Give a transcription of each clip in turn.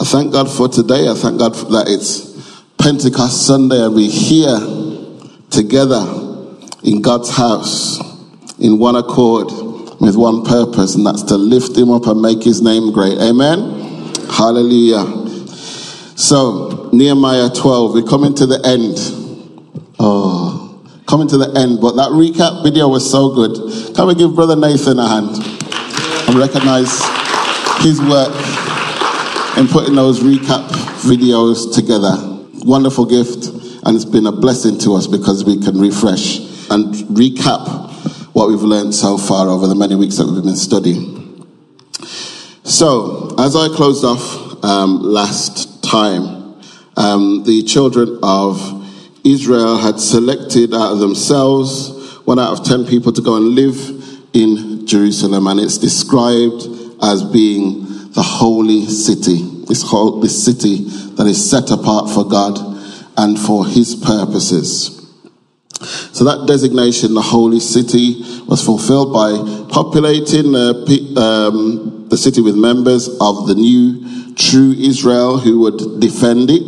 I thank God for today. I thank God that it's Pentecost Sunday and we're here together in God's house in one accord with one purpose, and that's to lift Him up and make His name great. Amen. Hallelujah. So, Nehemiah 12, we're coming to the end. Oh, coming to the end, but that recap video was so good. Can we give Brother Nathan a hand and recognize his work in putting those recap videos together? Wonderful gift, and it's been a blessing to us because we can refresh and recap what we've learned so far over the many weeks that we've been studying. So, as I closed off um, last time, um, the children of Israel had selected out of themselves one out of ten people to go and live in Jerusalem, and it's described as being the holy city. This whole this city that is set apart for God and for His purposes. So that designation, the holy city, was fulfilled by populating uh, um, the city with members of the new true Israel who would defend it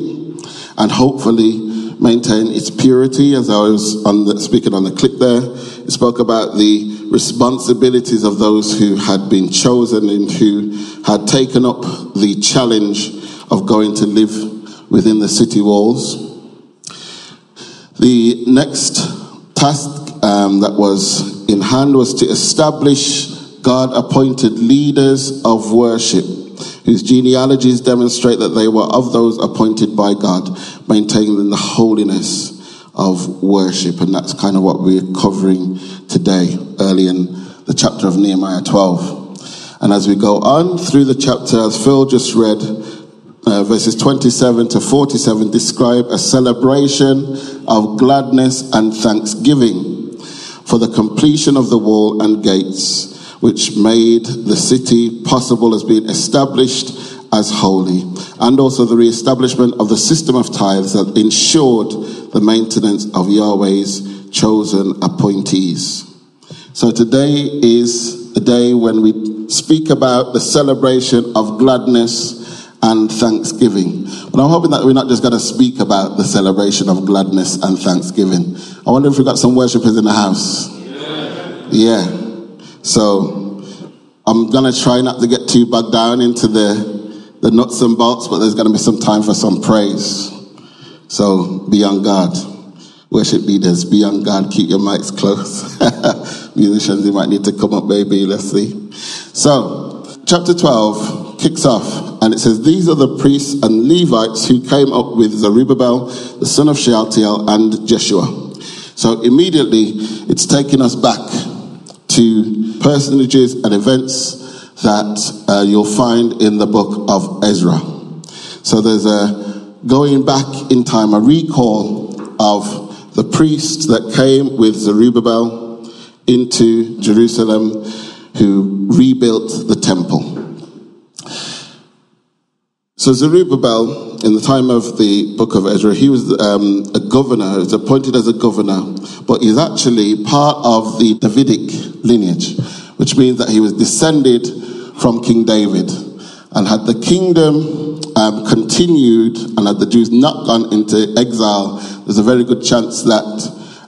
and hopefully maintain its purity. As I was on the, speaking on the clip there, it spoke about the responsibilities of those who had been chosen and who had taken up the challenge of going to live within the city walls. The next task um, that was in hand was to establish God appointed leaders of worship whose genealogies demonstrate that they were of those appointed by God, maintaining the holiness of worship. And that's kind of what we're covering today, early in the chapter of Nehemiah 12. And as we go on through the chapter, as Phil just read, uh, verses 27 to 47 describe a celebration of gladness and thanksgiving for the completion of the wall and gates which made the city possible as being established as holy, and also the re-establishment of the system of tithes that ensured the maintenance of Yahweh's chosen appointees. So today is a day when we speak about the celebration of gladness and thanksgiving. But I'm hoping that we're not just going to speak about the celebration of gladness and thanksgiving. I wonder if we've got some worshippers in the house. Yeah. yeah. So I'm going to try not to get too bogged down into the, the nuts and bolts, but there's going to be some time for some praise. So be on guard. Worship leaders, be on guard. Keep your mics close. Musicians, you might need to come up, baby. Let's see. So, chapter 12 kicks off and it says, These are the priests and Levites who came up with Zerubbabel, the son of Shealtiel, and Jeshua. So immediately it's taking us back to personages and events that uh, you'll find in the book of Ezra. So there's a going back in time, a recall of the priests that came with Zerubbabel into Jerusalem who rebuilt the temple. So Zerubbabel, in the time of the book of Ezra, he was um, a governor, he was appointed as a governor, but he's actually part of the Davidic lineage, which means that he was descended from King David. And had the kingdom um, continued and had the Jews not gone into exile, there's a very good chance that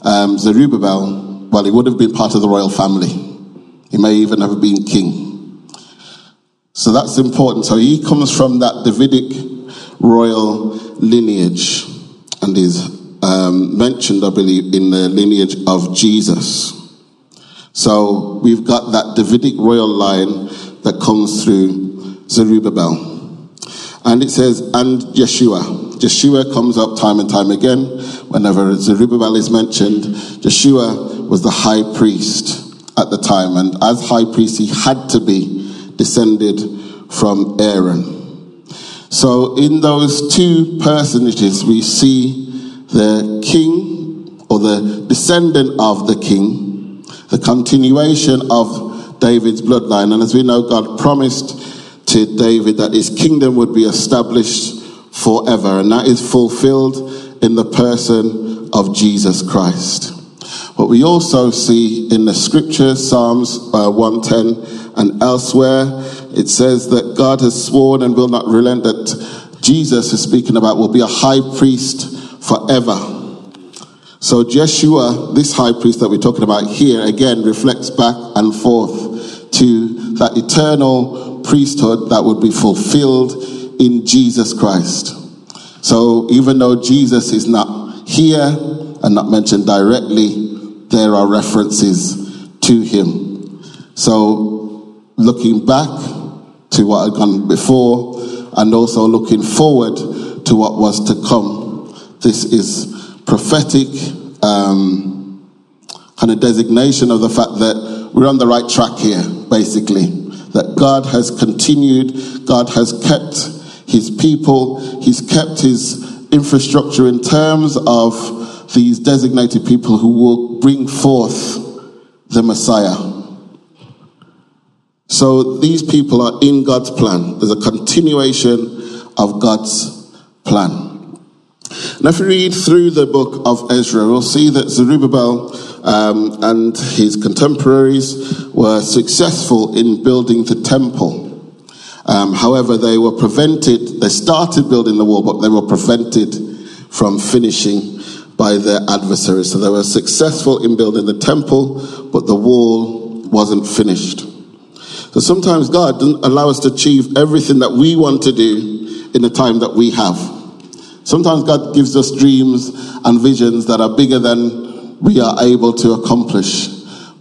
um, Zerubbabel, well, he would have been part of the royal family. He may even have been king. So that's important. So he comes from that Davidic royal lineage and is um, mentioned, I believe, in the lineage of Jesus. So we've got that Davidic royal line that comes through Zerubbabel. And it says, and Yeshua. Yeshua comes up time and time again. Whenever Zerubbabel is mentioned, Yeshua was the high priest at the time. And as high priest, he had to be descended from Aaron. So in those two personages, we see the king or the descendant of the king, the continuation of David's bloodline. And as we know, God promised to David that his kingdom would be established forever. And that is fulfilled in the person of Jesus Christ. But we also see in the scripture, Psalms uh, 110 and elsewhere, it says that God has sworn and will not relent that Jesus is speaking about will be a high priest forever. So Jeshua, this high priest that we're talking about here, again reflects back and forth to that eternal priesthood that would be fulfilled in Jesus Christ. So even though Jesus is not here and not mentioned directly, there are references to him. So looking back to what had gone before and also looking forward to what was to come. This is prophetic um, kind of designation of the fact that we're on the right track here, basically. That God has continued, God has kept his people, he's kept his infrastructure in terms of these designated people who will bring forth the Messiah. So these people are in God's plan. There's a continuation of God's plan. Now, if we read through the book of Ezra, we'll see that Zerubbabel um, and his contemporaries were successful in building the temple. Um, however, they were prevented, they started building the wall, but they were prevented from finishing by their adversaries. So they were successful in building the temple, but the wall wasn't finished. So sometimes God doesn't allow us to achieve everything that we want to do in the time that we have. Sometimes God gives us dreams and visions that are bigger than we are able to accomplish.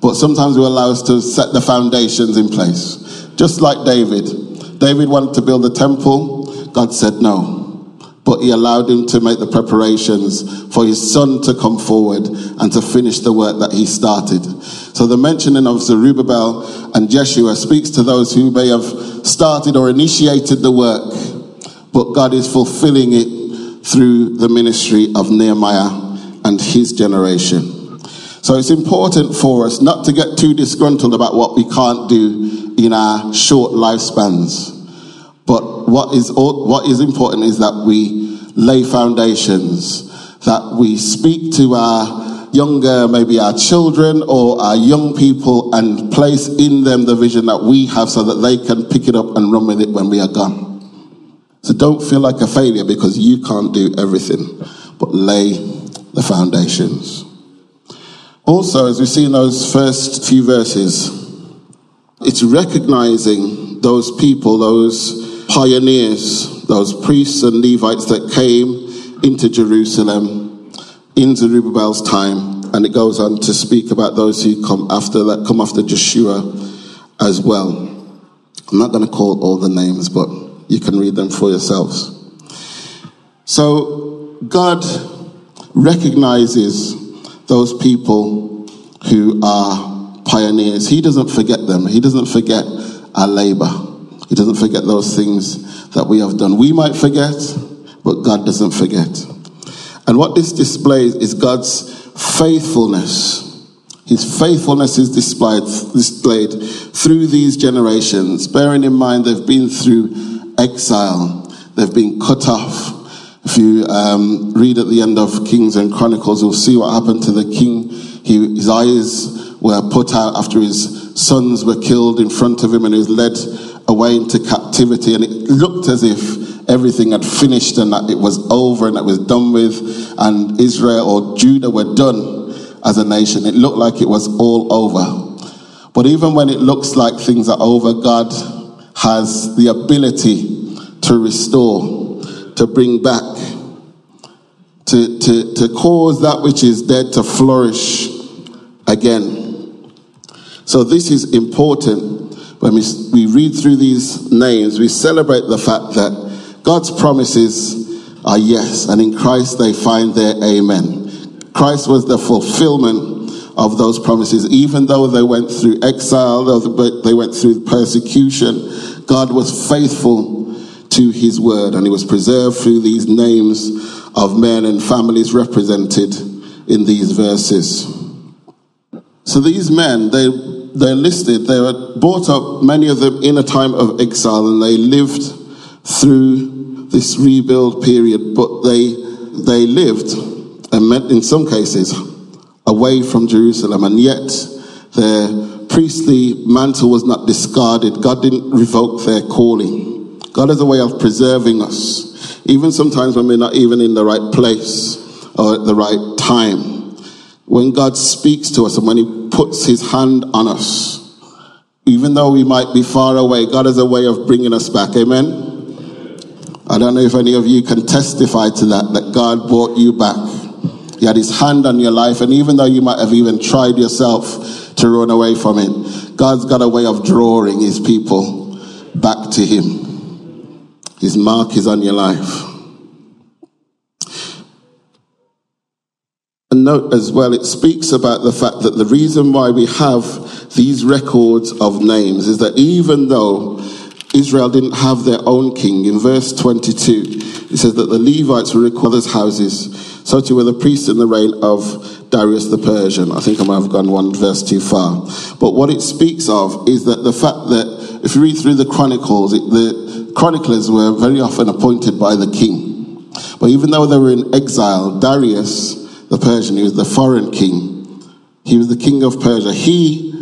But sometimes we allow us to set the foundations in place. Just like David. David wanted to build a temple. God said no but he allowed him to make the preparations for his son to come forward and to finish the work that he started. So the mentioning of Zerubbabel and Jeshua speaks to those who may have started or initiated the work, but God is fulfilling it through the ministry of Nehemiah and his generation. So it's important for us not to get too disgruntled about what we can't do in our short lifespans but what is, what is important is that we lay foundations, that we speak to our younger, maybe our children or our young people and place in them the vision that we have so that they can pick it up and run with it when we are gone. So don't feel like a failure because you can't do everything, but lay the foundations. Also, as we see in those first few verses, it's recognizing those people, those pioneers, those priests and Levites that came into Jerusalem in Zerubbabel's time, and it goes on to speak about those who come after that, come after Joshua as well. I'm not going to call all the names, but you can read them for yourselves. So God recognizes those people who are pioneers. He doesn't forget them. He doesn't forget our labor. He doesn't forget those things that we have done. We might forget, but God doesn't forget. And what this displays is God's faithfulness. His faithfulness is displayed, displayed through these generations, bearing in mind they've been through exile, they've been cut off. If you um, read at the end of Kings and Chronicles, you'll see what happened to the king. He, his eyes were put out after his sons were killed in front of him, and he was led away into captivity, and it looked as if everything had finished and that it was over and it was done with, and Israel or Judah were done as a nation. It looked like it was all over. But even when it looks like things are over, God has the ability to restore, to bring back, to, to, to cause that which is dead to flourish again. So this is important when we, we read through these names, we celebrate the fact that God's promises are yes, and in Christ they find their amen. Christ was the fulfillment of those promises. Even though they went through exile, they went through persecution, God was faithful to his word, and he was preserved through these names of men and families represented in these verses. So these men, they they're listed, they were brought up, many of them in a time of exile, and they lived through this rebuild period, but they, they lived, and met in some cases, away from Jerusalem, and yet their priestly mantle was not discarded. God didn't revoke their calling. God has a way of preserving us, even sometimes when we're not even in the right place or at the right time. When God speaks to us and when He puts His hand on us, even though we might be far away, God has a way of bringing us back. Amen. I don't know if any of you can testify to that, that God brought you back. He had his hand on your life, and even though you might have even tried yourself to run away from it, God's got a way of drawing his people back to him. His mark is on your life. And note as well, it speaks about the fact that the reason why we have these records of names is that even though Israel didn't have their own king. In verse 22, it says that the Levites were required houses, so too were the priests in the reign of Darius the Persian. I think I might have gone one verse too far. But what it speaks of is that the fact that if you read through the Chronicles, it, the chroniclers were very often appointed by the king. But even though they were in exile, Darius the Persian, he was the foreign king, he was the king of Persia, he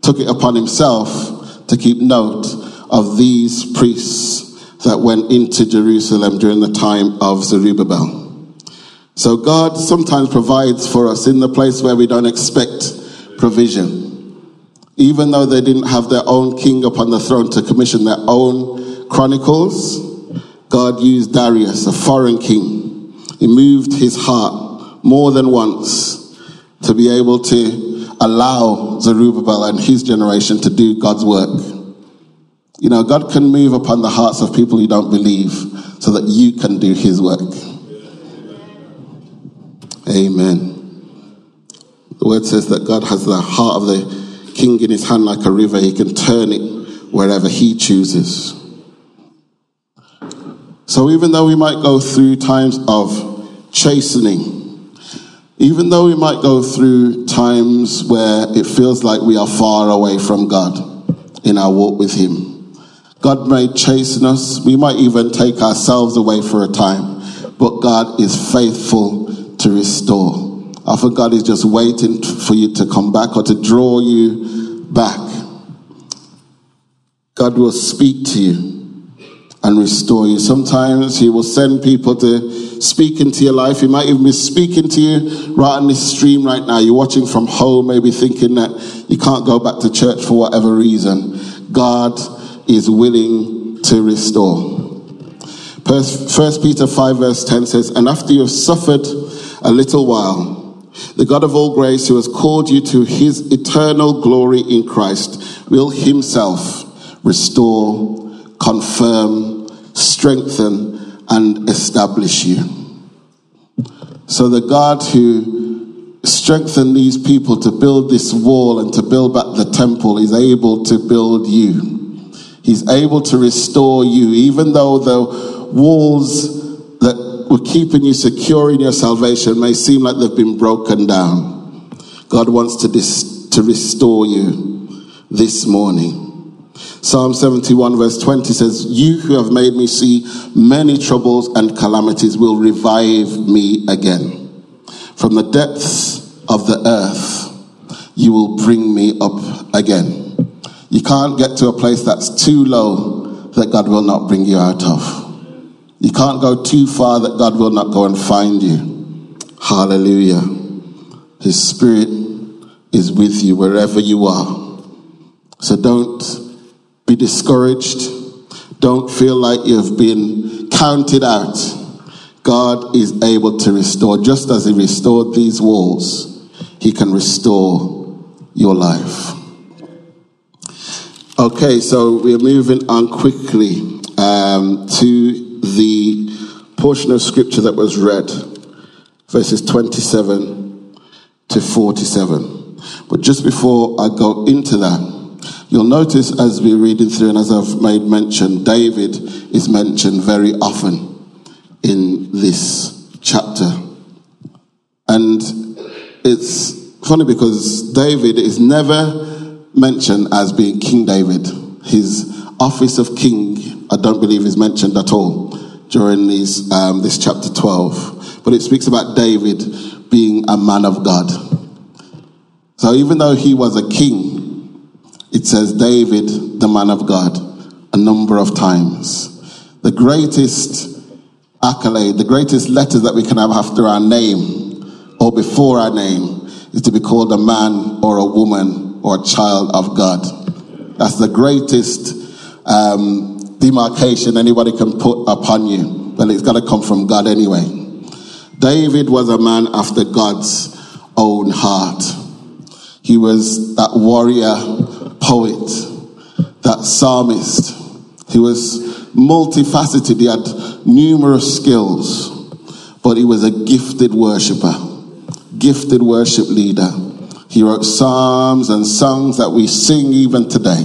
took it upon himself to keep note of these priests that went into Jerusalem during the time of Zerubbabel. So God sometimes provides for us in the place where we don't expect provision. Even though they didn't have their own king upon the throne to commission their own chronicles, God used Darius, a foreign king. He moved his heart more than once to be able to allow Zerubbabel and his generation to do God's work. You know, God can move upon the hearts of people who don't believe so that you can do his work. Amen. The word says that God has the heart of the king in his hand like a river. He can turn it wherever he chooses. So even though we might go through times of chastening, even though we might go through times where it feels like we are far away from God in our walk with him, God may chasten us. We might even take ourselves away for a time. But God is faithful to restore. Often God is just waiting for you to come back or to draw you back. God will speak to you and restore you. Sometimes He will send people to speak into your life. He might even be speaking to you right on this stream right now. You're watching from home, maybe thinking that you can't go back to church for whatever reason. God is willing to restore. First Peter 5 verse 10 says, And after you have suffered a little while, the God of all grace who has called you to his eternal glory in Christ will himself restore, confirm, strengthen, and establish you. So the God who strengthened these people to build this wall and to build back the temple is able to build you. He's able to restore you, even though the walls that were keeping you secure in your salvation may seem like they've been broken down. God wants to, dis- to restore you this morning. Psalm 71 verse 20 says, You who have made me see many troubles and calamities will revive me again. From the depths of the earth, you will bring me up again. You can't get to a place that's too low that God will not bring you out of. You can't go too far that God will not go and find you. Hallelujah. His Spirit is with you wherever you are. So don't be discouraged. Don't feel like you've been counted out. God is able to restore, just as He restored these walls, He can restore your life. Okay, so we're moving on quickly um, to the portion of scripture that was read, verses 27 to 47. But just before I go into that, you'll notice as we're reading through, and as I've made mention, David is mentioned very often in this chapter. And it's funny because David is never mentioned as being King David. His office of king, I don't believe, is mentioned at all during these, um, this chapter 12. But it speaks about David being a man of God. So even though he was a king, it says David, the man of God, a number of times. The greatest accolade, the greatest letters that we can have after our name or before our name is to be called a man or a woman or a child of God. That's the greatest um, demarcation anybody can put upon you. But it's got to come from God anyway. David was a man after God's own heart. He was that warrior poet, that psalmist. He was multifaceted. He had numerous skills, but he was a gifted worshiper, gifted worship leader. He wrote psalms and songs that we sing even today.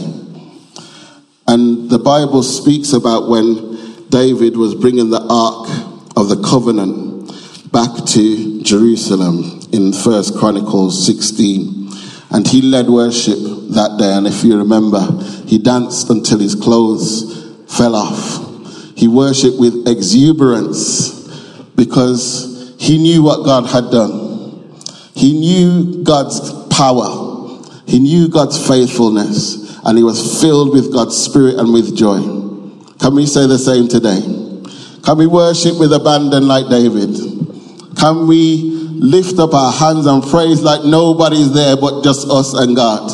And the Bible speaks about when David was bringing the ark of the covenant back to Jerusalem in First Chronicles 16. And he led worship that day. And if you remember, he danced until his clothes fell off. He worshiped with exuberance because he knew what God had done. He knew God's power. He knew God's faithfulness. And he was filled with God's spirit and with joy. Can we say the same today? Can we worship with abandon like David? Can we lift up our hands and praise like nobody's there but just us and God?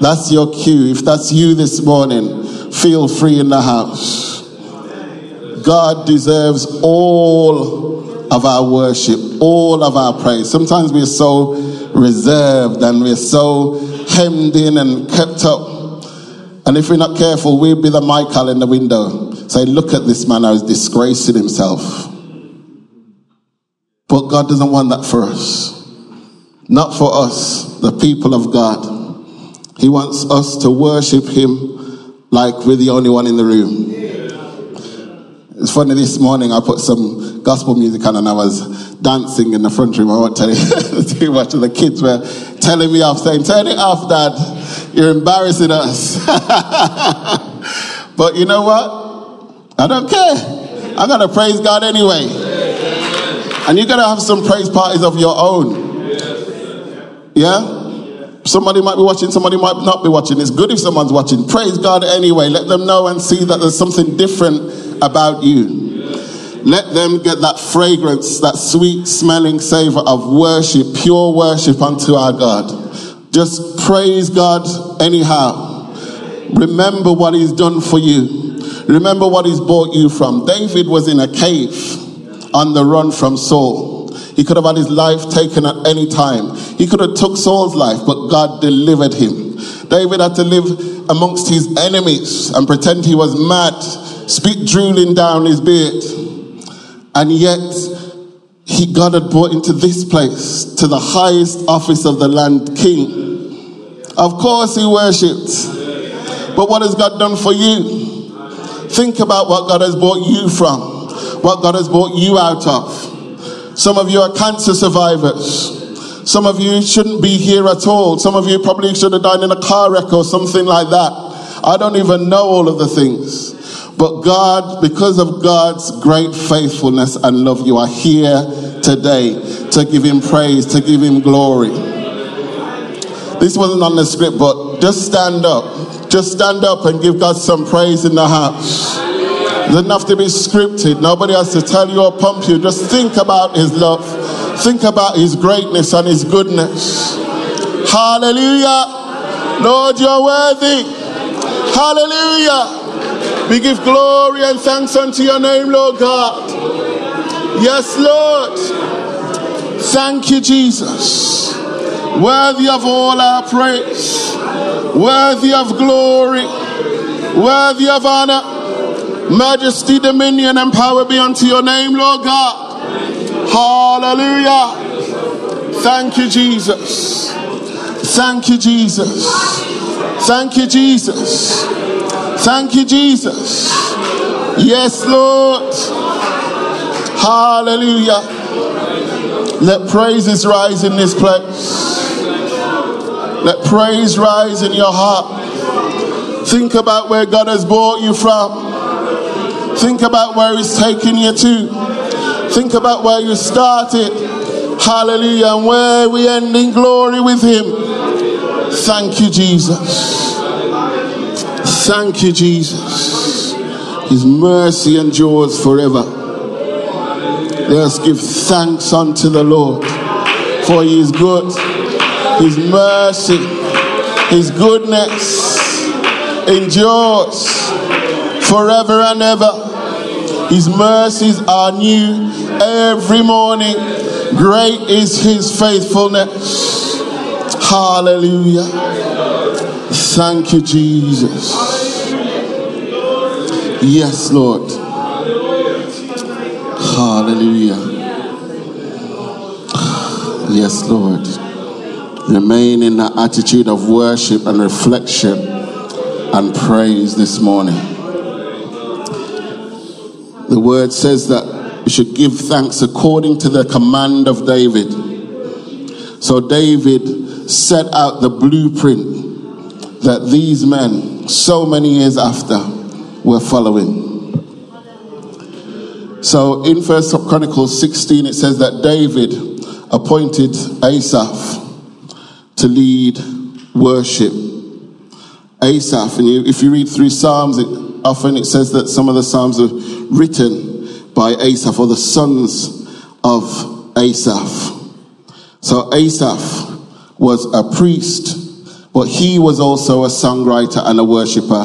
That's your cue. If that's you this morning, feel free in the house. God deserves all of our worship, all of our praise. Sometimes we're so reserved and we're so hemmed in and kept up. And if we're not careful, we'll be the Michal in the window. Say, look at this man who's disgracing himself. But God doesn't want that for us. Not for us, the people of God. He wants us to worship Him like we're the only one in the room. It's funny this morning I put some gospel music on and I was dancing in the front room. I won't tell you too much. of the kids were telling me off, saying, Turn it off, Dad. You're embarrassing us. but you know what? I don't care. I'm going to praise God anyway. And you're going to have some praise parties of your own. Yeah? Somebody might be watching, somebody might not be watching. It's good if someone's watching. Praise God anyway. Let them know and see that there's something different about you. Let them get that fragrance, that sweet smelling savor of worship, pure worship unto our God. Just praise God anyhow. Remember what He's done for you. Remember what He's brought you from. David was in a cave on the run from Saul. He could have had his life taken at any time. He could have took Saul's life, but God delivered him. David had to live amongst his enemies and pretend he was mad, spit drooling down his beard. And yet, he, God had brought into this place, to the highest office of the land, king. Of course, he worshipped. But what has God done for you? Think about what God has brought you from what God has brought you out of. Some of you are cancer survivors. Some of you shouldn't be here at all. Some of you probably should have died in a car wreck or something like that. I don't even know all of the things. But God, because of God's great faithfulness and love, you are here today to give Him praise, to give Him glory. This wasn't on the script, but just stand up. Just stand up and give God some praise in the house. It doesn't have to be scripted. Nobody has to tell you or pump you. Just think about His love. Think about His greatness and His goodness. Hallelujah. Lord, you're worthy. Hallelujah. We give glory and thanks unto your name, Lord God. Yes, Lord. Thank you, Jesus. Worthy of all our praise, worthy of glory, worthy of honor. Majesty, dominion, and power be unto your name, Lord God. Hallelujah. Thank you, Jesus. Thank you, Jesus. Thank you, Jesus. Thank you, Jesus. Yes, Lord. Hallelujah. Let praises rise in this place. Let praise rise in your heart. Think about where God has brought you from. Think about where He's taking you to. Think about where you started. Hallelujah. And where we end in glory with Him. Thank you, Jesus. Thank you, Jesus. His mercy endures forever. Let us give thanks unto the Lord, for he is good. His mercy, his goodness endures forever and ever. His mercies are new every morning. Great is his faithfulness. Hallelujah. Thank you, Jesus. Yes, Lord. Hallelujah. Yes, Lord. Remain in that attitude of worship and reflection and praise this morning. The word says that we should give thanks according to the command of David. So David set out the blueprint that these men, so many years after, were following. So in First Chronicles 16, it says that David appointed Asaph to lead worship. Asaph, and if you read through Psalms, it, often it says that some of the Psalms are written by Asaph or the sons of Asaph. So Asaph was a priest, but he was also a songwriter and a worshiper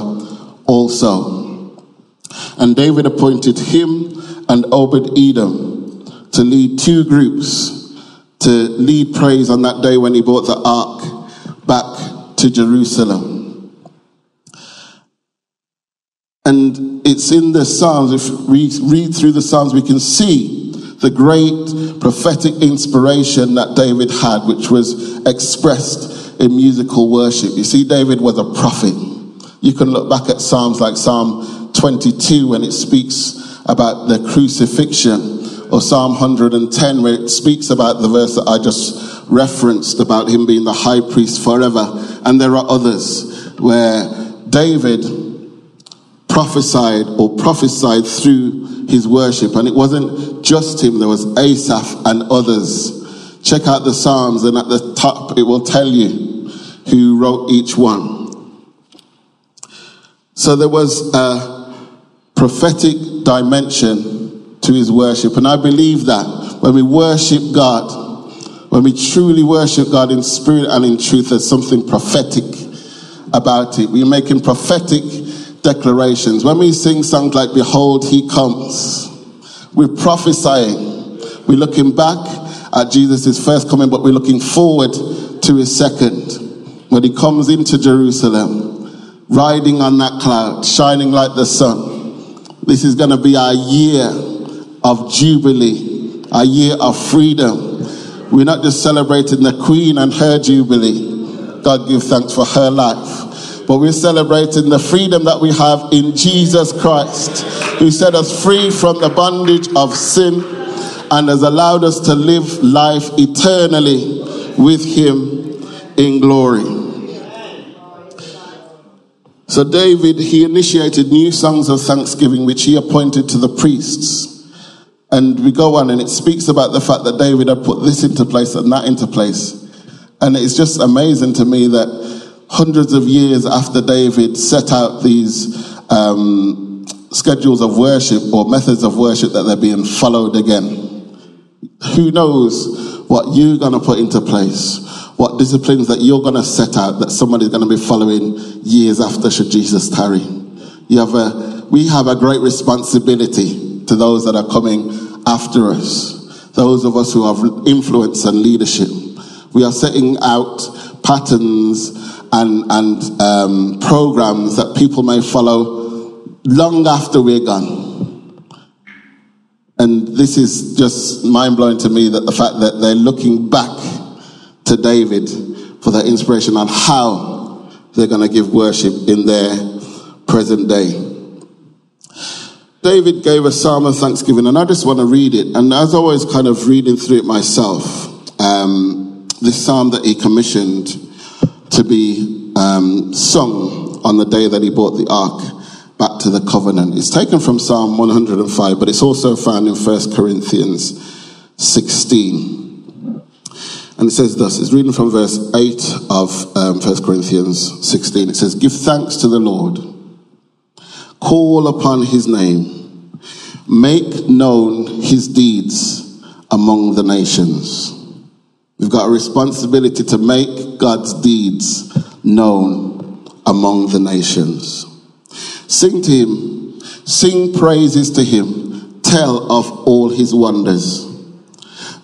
also. And David appointed him and Obed Edom to lead two groups to lead praise on that day when he brought the ark back to Jerusalem. And it's in the Psalms, if we read through the Psalms, we can see the great prophetic inspiration that David had, which was expressed in musical worship. You see, David was a prophet. You can look back at Psalms like Psalm 22 when it speaks about the crucifixion, or Psalm 110 where it speaks about the verse that I just referenced about him being the high priest forever. And there are others where David prophesied or prophesied through his worship. And it wasn't just him, there was Asaph and others. Check out the Psalms, and at the top it will tell you who wrote each one. So there was a prophetic dimension to his worship. And I believe that when we worship God, when we truly worship God in spirit and in truth, there's something prophetic about it. We're making prophetic declarations. When we sing songs like Behold, He Comes, we're prophesying. We're looking back at Jesus' first coming, but we're looking forward to His second. When He comes into Jerusalem, riding on that cloud, shining like the sun this is going to be our year of Jubilee, our year of freedom. We're not just celebrating the Queen and her Jubilee. God give thanks for her life. But we're celebrating the freedom that we have in Jesus Christ, who set us free from the bondage of sin and has allowed us to live life eternally with Him in glory. So David, he initiated new songs of thanksgiving, which he appointed to the priests. And we go on and it speaks about the fact that David had put this into place and that into place. And it's just amazing to me that hundreds of years after David set out these um, schedules of worship or methods of worship that they're being followed again. Who knows what you're going to put into place? what disciplines that you're going to set out that somebody's going to be following years after should Jesus tarry. You have a, we have a great responsibility to those that are coming after us, those of us who have influence and leadership. We are setting out patterns and, and um, programs that people may follow long after we're gone. And this is just mind blowing to me that the fact that they're looking back to David for their inspiration on how they're going to give worship in their present day. David gave a psalm of thanksgiving, and I just want to read it. And as I was kind of reading through it myself, um, this psalm that he commissioned to be um, sung on the day that he brought the ark back to the covenant. It's taken from Psalm 105, but it's also found in 1 Corinthians 16. And it says thus, it's reading from verse 8 of um, 1 Corinthians 16. It says, Give thanks to the Lord, Call upon his name. Make known his deeds among the nations. We've got a responsibility to make God's deeds known among the nations. Sing to him, sing praises to him, tell of all his wonders.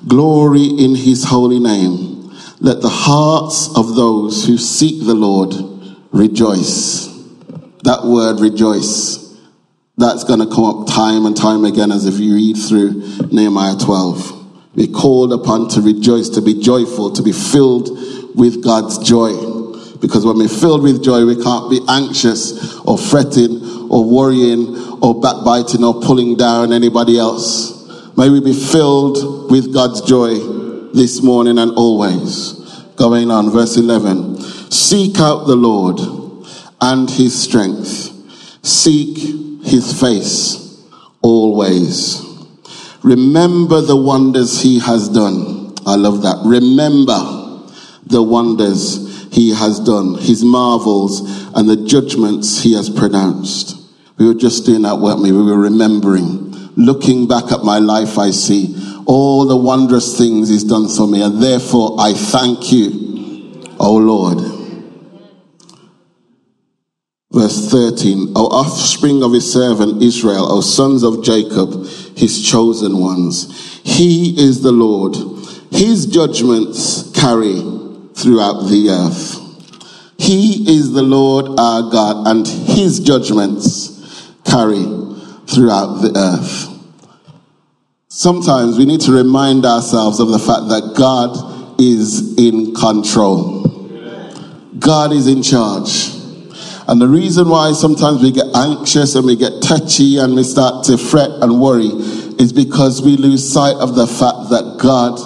Glory in his holy name. Let the hearts of those who seek the Lord rejoice. That word rejoice, that's going to come up time and time again as if you read through Nehemiah 12. We're called upon to rejoice, to be joyful, to be filled with God's joy. Because when we're filled with joy, we can't be anxious or fretting or worrying or backbiting or pulling down anybody else. May we be filled with God's joy this morning and always. Going on, verse 11. Seek out the Lord and his strength. Seek his face always. Remember the wonders he has done. I love that. Remember the wonders he has done, his marvels, and the judgments he has pronounced. We were just doing that, weren't we? We were remembering. Looking back at my life, I see all the wondrous things he's done for me, and therefore I thank you, O Lord. Verse 13, O offspring of his servant Israel, O sons of Jacob, his chosen ones. He is the Lord. His judgments carry throughout the earth. He is the Lord our God, and his judgments carry throughout the earth. Sometimes we need to remind ourselves of the fact that God is in control. God is in charge. And the reason why sometimes we get anxious and we get touchy and we start to fret and worry is because we lose sight of the fact that God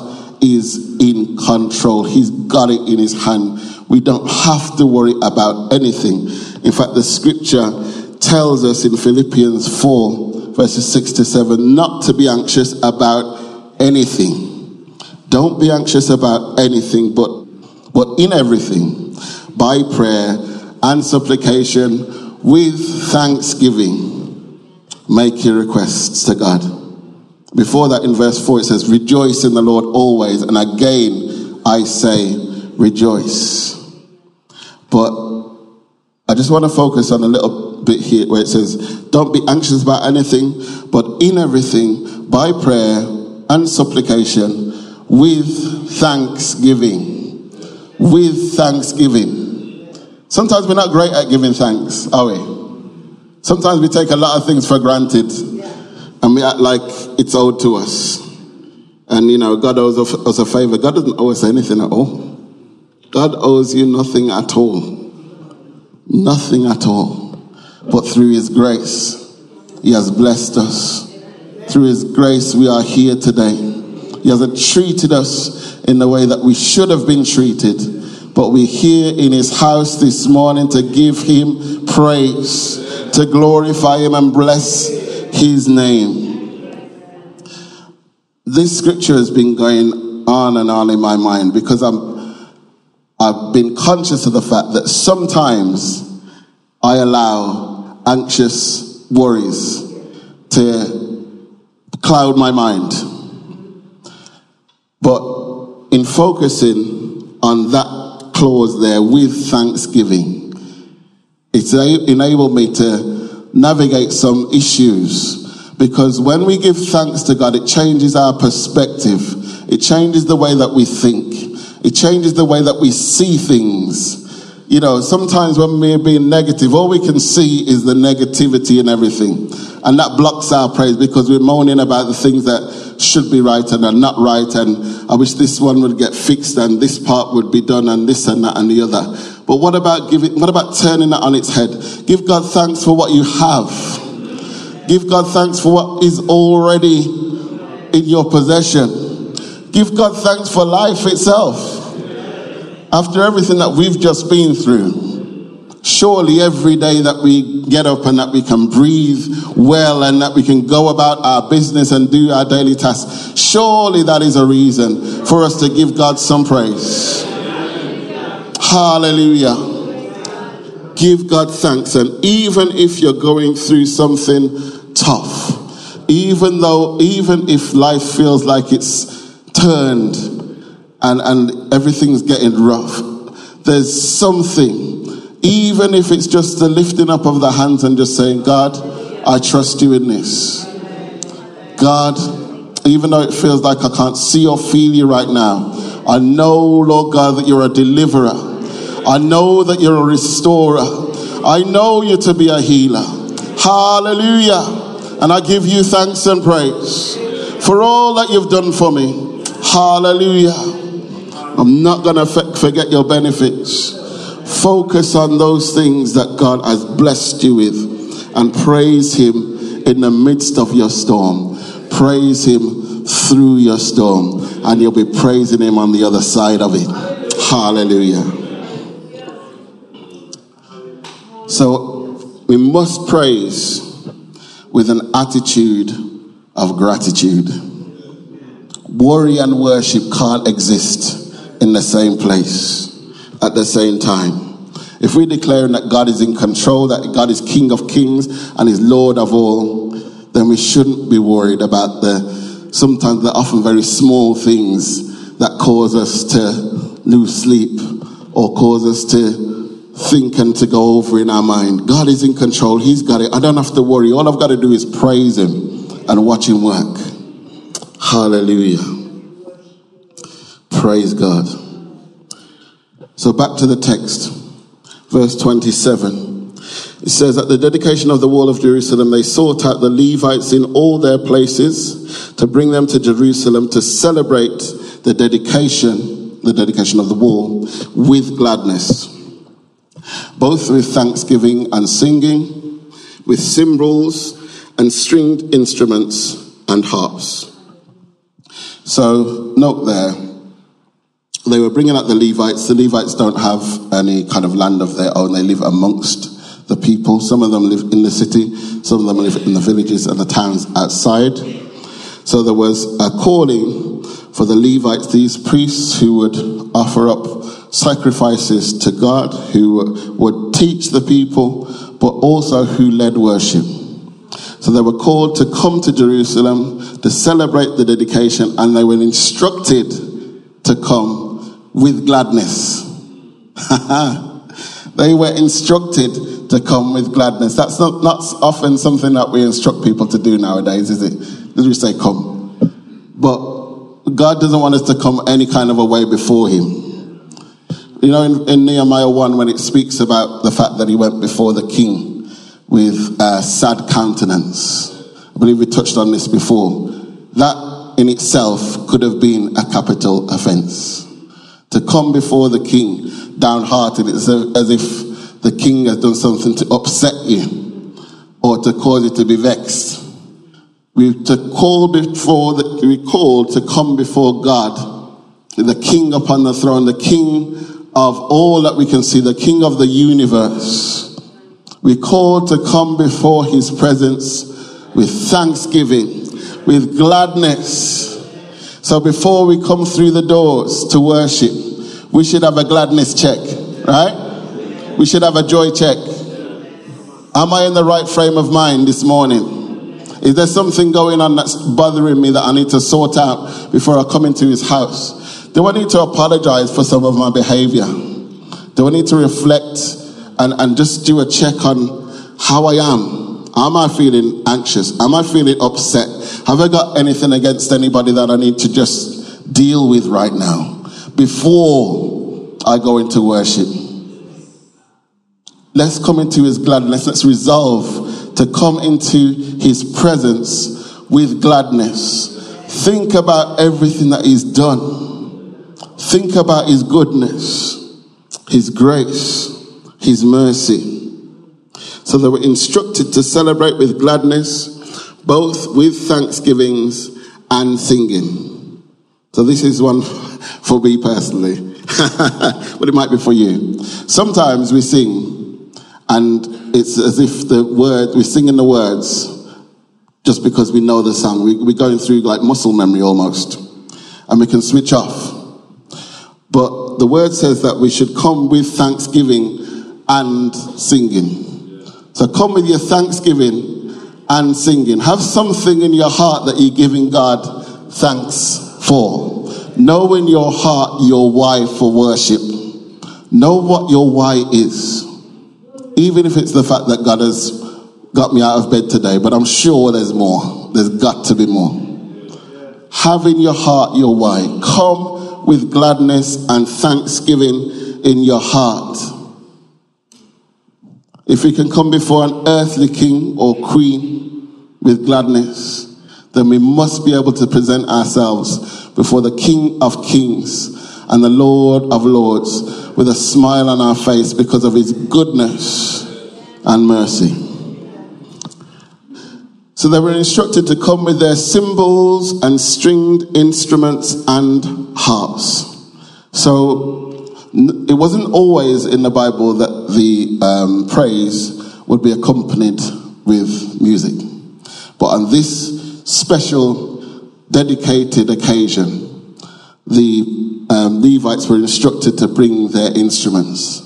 is in control. He's got it in his hand. We don't have to worry about anything. In fact, the scripture tells us in Philippians 4, verses 6 to 7, not to be anxious about anything. Don't be anxious about anything, but, but in everything, by prayer and supplication with thanksgiving. Make your requests to God. Before that, in verse 4, it says, Rejoice in the Lord always. And again, I say, Rejoice. But I just want to focus on a little bit here where it says, Don't be anxious about anything, but in everything, by prayer and supplication, with thanksgiving. With thanksgiving. Sometimes we're not great at giving thanks, are we? Sometimes we take a lot of things for granted and we act like it's owed to us. And you know, God owes us a favor. God doesn't owe us anything at all. God owes you nothing at all. Nothing at all. But through His grace, He has blessed us. Through His grace, we are here today. He hasn't treated us in the way that we should have been treated but we're here in his house this morning to give him praise, to glorify him and bless his name. This scripture has been going on and on in my mind because I'm I've been conscious of the fact that sometimes I allow anxious worries to cloud my mind. But in focusing on that clause there with thanksgiving. It's enabled me to navigate some issues because when we give thanks to God, it changes our perspective. It changes the way that we think. It changes the way that we see things. You know, sometimes when we're being negative, all we can see is the negativity and everything. And that blocks our praise because we're moaning about the things that should be right and are not right. And I wish this one would get fixed and this part would be done and this and that and the other. But what about giving, what about turning that on its head? Give God thanks for what you have. Give God thanks for what is already in your possession. Give God thanks for life itself after everything that we've just been through, surely every day that we get up and that we can breathe well and that we can go about our business and do our daily tasks, surely that is a reason for us to give God some praise. Hallelujah. give God thanks. And even if you're going through something tough, even though, even if life feels like it's turned and, and everything's getting rough, there's something, even if it's just the lifting up of the hands and just saying, God, I trust you in this. God, even though it feels like I can't see or feel you right now, I know, Lord God, that you're a deliverer. I know that you're a restorer. I know you to be a healer. Hallelujah. And I give you thanks and praise for all that you've done for me. Hallelujah. I'm not going to forget your benefits. Focus on those things that God has blessed you with and praise Him in the midst of your storm. Praise Him through your storm, and you'll be praising Him on the other side of it. Hallelujah. So we must praise with an attitude of gratitude. Worry and worship can't exist in the same place at the same time. If we're declaring that God is in control, that God is King of kings and is Lord of all, then we shouldn't be worried about the sometimes the often very small things that cause us to lose sleep or cause us to think and to go over in our mind. God is in control. He's got it. I don't have to worry. All I've got to do is praise Him and watch Him work. Hallelujah. Praise God. So back to the text, verse 27. It says, At the dedication of the wall of Jerusalem, they sought out the Levites in all their places to bring them to Jerusalem to celebrate the dedication, the dedication of the wall, with gladness both with thanksgiving and singing, with cymbals and stringed instruments and harps. So, note there, they were bringing out the Levites. The Levites don't have any kind of land of their own, they live amongst the people. Some of them live in the city, some of them live in the villages and the towns outside. So there was a calling for the Levites, these priests who would offer up sacrifices to God, who would teach the people, but also who led worship. So they were called to come to Jerusalem to celebrate the dedication, and they were instructed to come with gladness. they were instructed to come with gladness. That's not, not often something that we instruct people to do nowadays, is it? Did we say come? But God doesn't want us to come any kind of a way before Him. You know, in, in, Nehemiah 1, when it speaks about the fact that he went before the king with a sad countenance, I believe we touched on this before. That in itself could have been a capital offense. To come before the king downhearted, it's as if the king has done something to upset you or to cause you to be vexed. We to call before the, we called to come before God, the king upon the throne, the king of all that we can see, the King of the universe. We call to come before his presence with thanksgiving, with gladness. So before we come through the doors to worship, we should have a gladness check, right? We should have a joy check. Am I in the right frame of mind this morning? Is there something going on that's bothering me that I need to sort out before I come into his house? Do I need to apologize for some of my behavior? Do I need to reflect and, and just do a check on how I am? Am I feeling anxious? Am I feeling upset? Have I got anything against anybody that I need to just deal with right now before I go into worship? Let's come into his gladness. Let's resolve to come into his presence with gladness. Think about everything that he's done. Think about His goodness, His grace, His mercy. So they were instructed to celebrate with gladness, both with thanksgivings and singing. So this is one for me personally, but it might be for you. Sometimes we sing, and it's as if the word we're singing the words just because we know the song. We, we're going through like muscle memory almost, and we can switch off. But the word says that we should come with thanksgiving and singing. So come with your thanksgiving and singing. Have something in your heart that you're giving God thanks for. Know in your heart your why for worship. Know what your why is. Even if it's the fact that God has got me out of bed today, but I'm sure there's more. There's got to be more. Have in your heart your why. Come with gladness and thanksgiving in your heart. If we can come before an earthly king or queen with gladness, then we must be able to present ourselves before the King of Kings and the Lord of Lords with a smile on our face because of his goodness and mercy. So they were instructed to come with their cymbals and stringed instruments and harps. So it wasn't always in the Bible that the um, praise would be accompanied with music. But on this special, dedicated occasion, the um, Levites were instructed to bring their instruments.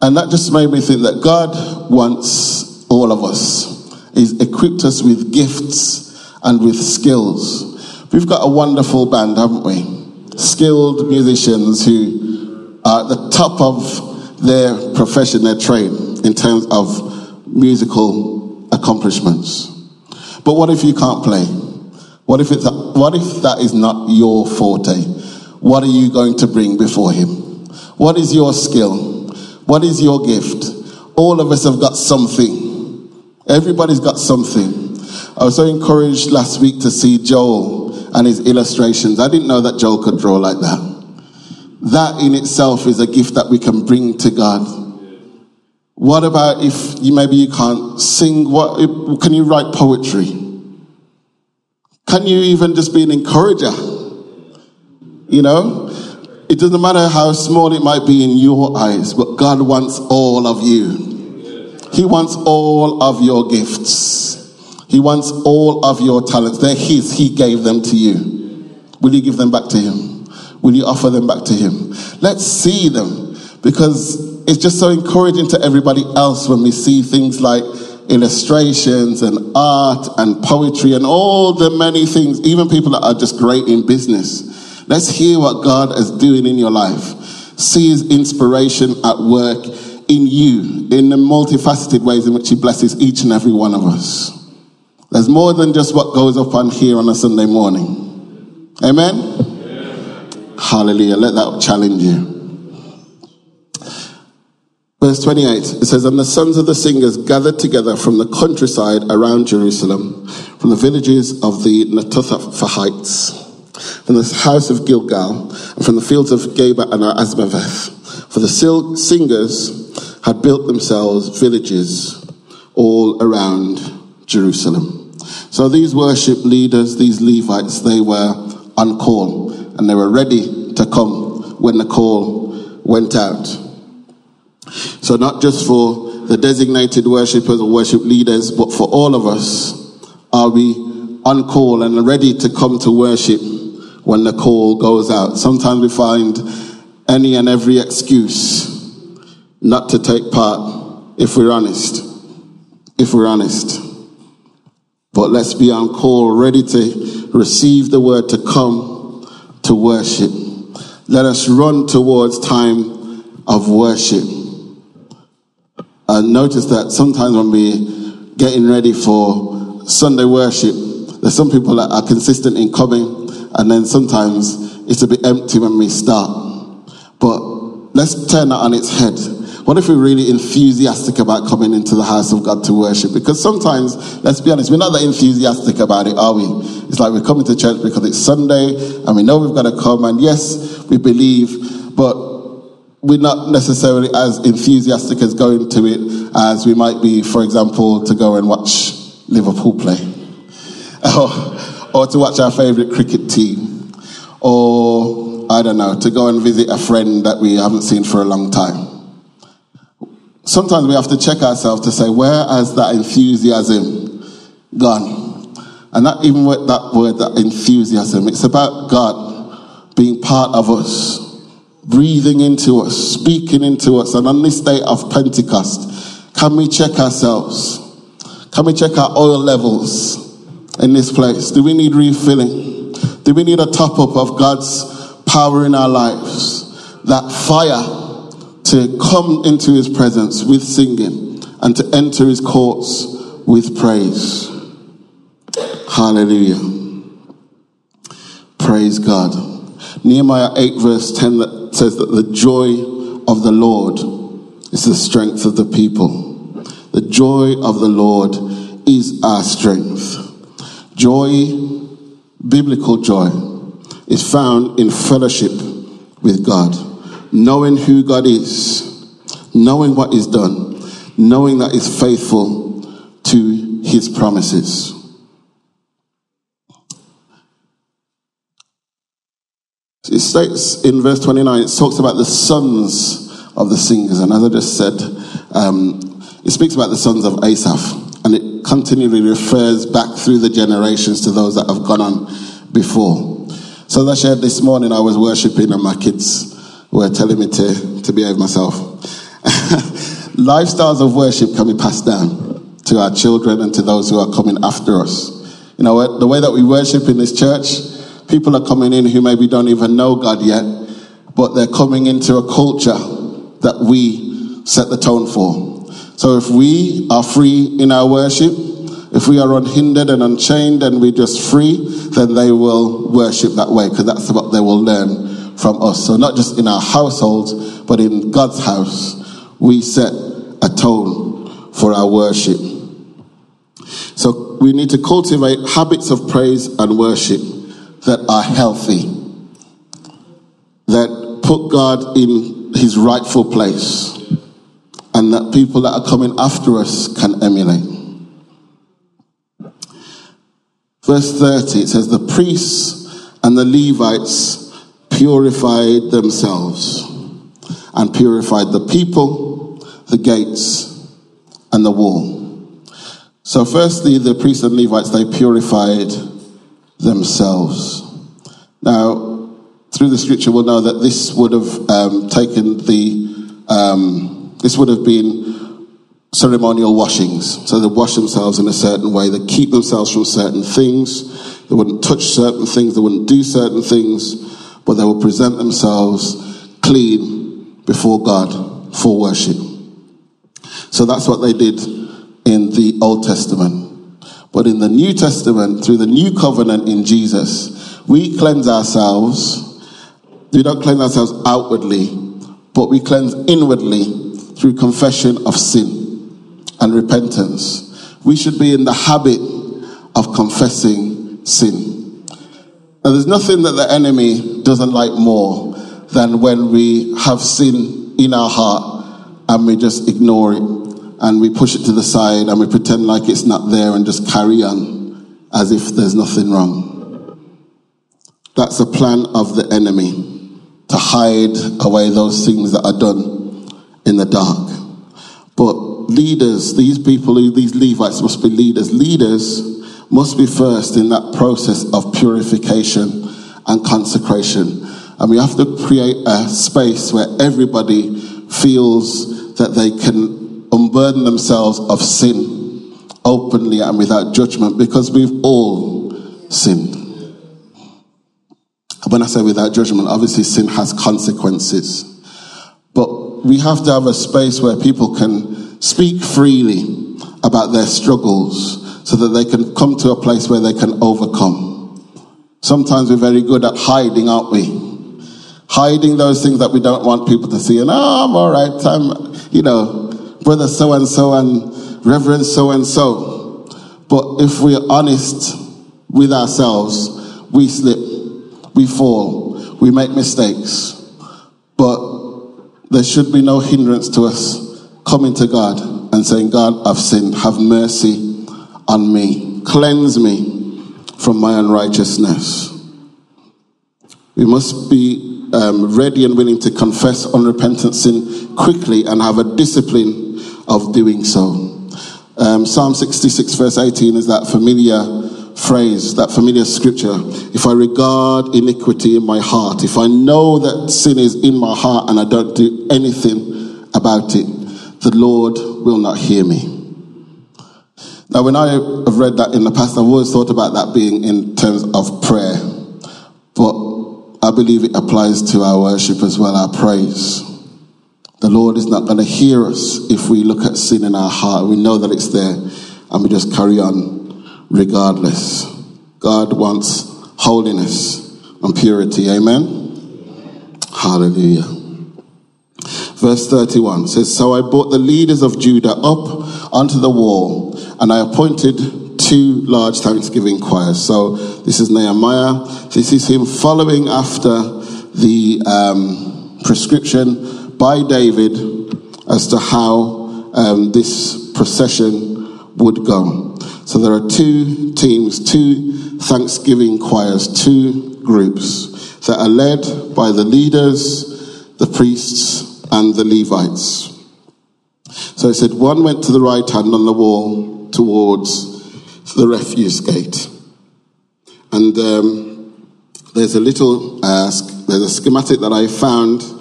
And that just made me think that God wants all of us. He's equipped us with gifts and with skills. We've got a wonderful band, haven't we? Skilled musicians who are at the top of their profession, their trade, in terms of musical accomplishments. But what if you can't play? What if, it's what if that is not your forte? What are you going to bring before Him? What is your skill? What is your gift? All of us have got something. Everybody's got something. I was so encouraged last week to see Joel and his illustrations. I didn't know that Joel could draw like that. That in itself is a gift that we can bring to God. What about if you maybe you can't sing? What can you write poetry? Can you even just be an encourager? You know, it doesn't matter how small it might be in your eyes, but God wants all of you. He wants all of your gifts. He wants all of your talents. They're His. He gave them to you. Will you give them back to Him? Will you offer them back to Him? Let's see them because it's just so encouraging to everybody else when we see things like illustrations and art and poetry and all the many things, even people that are just great in business. Let's hear what God is doing in your life. See his inspiration at work in you, in the multifaceted ways in which he blesses each and every one of us. There's more than just what goes up on here on a Sunday morning. Amen? Amen. Hallelujah. Let that challenge you. Verse 28, it says, And the sons of the singers gathered together from the countryside around Jerusalem, from the villages of the Netophathites, from the house of Gilgal, and from the fields of Geba and Azmaveth. For the singers had built themselves villages all around Jerusalem. So these worship leaders, these Levites, they were on call, and they were ready to come when the call went out. So, not just for the designated worshippers or worship leaders, but for all of us, are we on call and ready to come to worship when the call goes out? Sometimes we find any and every excuse not to take part, if we're honest. If we're honest. But let's be on call, ready to receive the word to come to worship. Let us run towards time of worship. I notice that sometimes when we're getting ready for Sunday worship, there's some people that are consistent in coming, and then sometimes it's a bit empty when we start. But let's turn that on its head. What if we're really enthusiastic about coming into the house of God to worship? Because sometimes, let's be honest, we're not that enthusiastic about it, are we? It's like we're coming to church because it's Sunday and we know we've got to come, and yes, we believe, but we're not necessarily as enthusiastic as going to it as we might be, for example, to go and watch Liverpool play, or, to watch our favourite cricket team, or I don't know, to go and visit a friend that we haven't seen for a long time. Sometimes we have to check ourselves to say, where has that enthusiasm gone? And not even with that word, that enthusiasm, it's about God being part of us breathing into us, speaking into us. And on this day of Pentecost, can we check ourselves? Can we check our oil levels in this place? Do we need refilling? Do we need a top up of God's power in our lives? That fire to come into his presence with singing and to enter his courts with praise. Hallelujah. Praise God. Nehemiah 8, verse 10 that says that the joy of the Lord is the strength of the people. The joy of the Lord is our strength. Joy, biblical joy, is found in fellowship with God, knowing who God is, knowing what is done, knowing that He's faithful to His promises. It states in verse 29, it talks about the sons of the singers. And as I just said, um, it speaks about the sons of Asaph. And it continually refers back through the generations to those that have gone on before. So as I shared this morning, I was worshipping and my kids were telling me to, to behave myself. Lifestyles of worship can be passed down to our children and to those who are coming after us. You know, the way that we worship in this church, People are coming in who maybe don't even know God yet, but they're coming into a culture that we set the tone for. So if we are free in our worship, if we are unhindered and unchained and we're just free, then they will worship that way because that's what they will learn from us. So not just in our households, but in God's house, we set a tone for our worship. So we need to cultivate habits of praise and worship that are healthy, that put God in his rightful place, and that people that are coming after us can emulate. Verse 30, it says, The priests and the Levites purified themselves and purified the people, the gates, and the wall. So, firstly, the priests and Levites, they purified themselves. Now, through the scripture, we'll know that this would have um, taken the, um, this would have been ceremonial washings. So they wash themselves in a certain way, they keep themselves from certain things, they wouldn't touch certain things, they wouldn't do certain things, but they would present themselves clean before God for worship. So that's what they did in the Old Testament. But in the New Testament, through the new covenant in Jesus, we cleanse ourselves. We don't cleanse ourselves outwardly, but we cleanse inwardly through confession of sin and repentance. We should be in the habit of confessing sin. Now, there's nothing that the enemy doesn't like more than when we have sin in our heart and we just ignore it and we push it to the side and we pretend like it's not there and just carry on as if there's nothing wrong. That's a plan of the enemy to hide away those things that are done in the dark. But leaders, these people, these Levites must be leaders. Leaders must be first in that process of purification and consecration. And we have to create a space where everybody feels that they can unburden themselves of sin openly and without judgment because we've all sinned. When I say without judgment, obviously sin has consequences. But we have to have a space where people can speak freely about their struggles so that they can come to a place where they can overcome. Sometimes we're very good at hiding, aren't we? Hiding those things that we don't want people to see. And, oh, I'm all right. I'm, you know, brother so and so and reverend so and so. But if we're honest with ourselves, we slip, we fall, we make mistakes. But there should be no hindrance to us coming to God and saying, God, I've sinned. Have mercy on me. Cleanse me from my unrighteousness. We must be um, ready and willing to confess unrepentant sin quickly and have a discipline of doing so. Um, Psalm 66, verse 18, is that familiar phrase, that familiar scripture. If I regard iniquity in my heart, if I know that sin is in my heart and I don't do anything about it, the Lord will not hear me. Now, when I have read that in the past, I've always thought about that being in terms of prayer. But I believe it applies to our worship as well, our praise. The Lord is not going to hear us if we look at sin in our heart. We know that it's there and we just carry on regardless. God wants holiness and purity. Amen? Hallelujah. Verse 31 says, So I brought the leaders of Judah up onto the wall, and I appointed two large thanksgiving choirs. So this is Nehemiah. This is him following after the um, prescription by David as to how um, this procession would go. So there are two teams, two thanksgiving choirs, two groups that are led by the leaders, the priests, and the Levites. So it said one went to the right hand on the wall towards the refuse gate. And um, there's a little, uh, there's a schematic that I found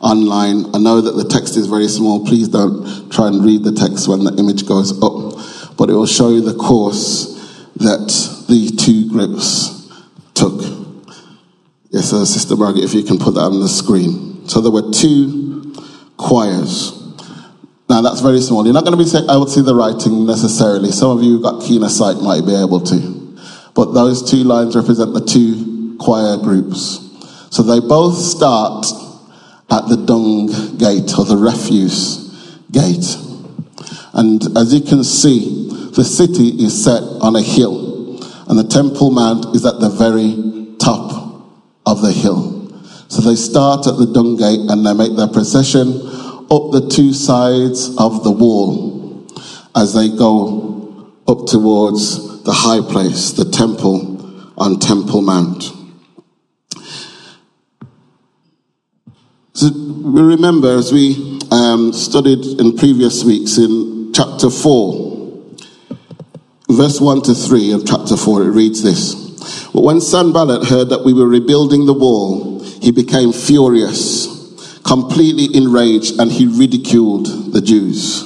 online. I know that the text is very small. Please don't try and read the text when the image goes up. But it will show you the course that the two groups took. Yes, uh, Sister Margaret, if you can put that on the screen. So there were two choirs. Now that's very small. You're not going to be able to see the writing necessarily. Some of you who got keener sight might be able to. But those two lines represent the two choir groups. So they both start at the dung gate or the refuse gate. And as you can see, the city is set on a hill, and the Temple Mount is at the very top of the hill. So they start at the dung gate and they make their procession up the two sides of the wall as they go up towards the high place, the temple on Temple Mount. So we remember as we um, studied in previous weeks in chapter 4, verse 1 to 3 of chapter 4, it reads this. But when Sanballat heard that we were rebuilding the wall, he became furious, completely enraged, and he ridiculed the Jews.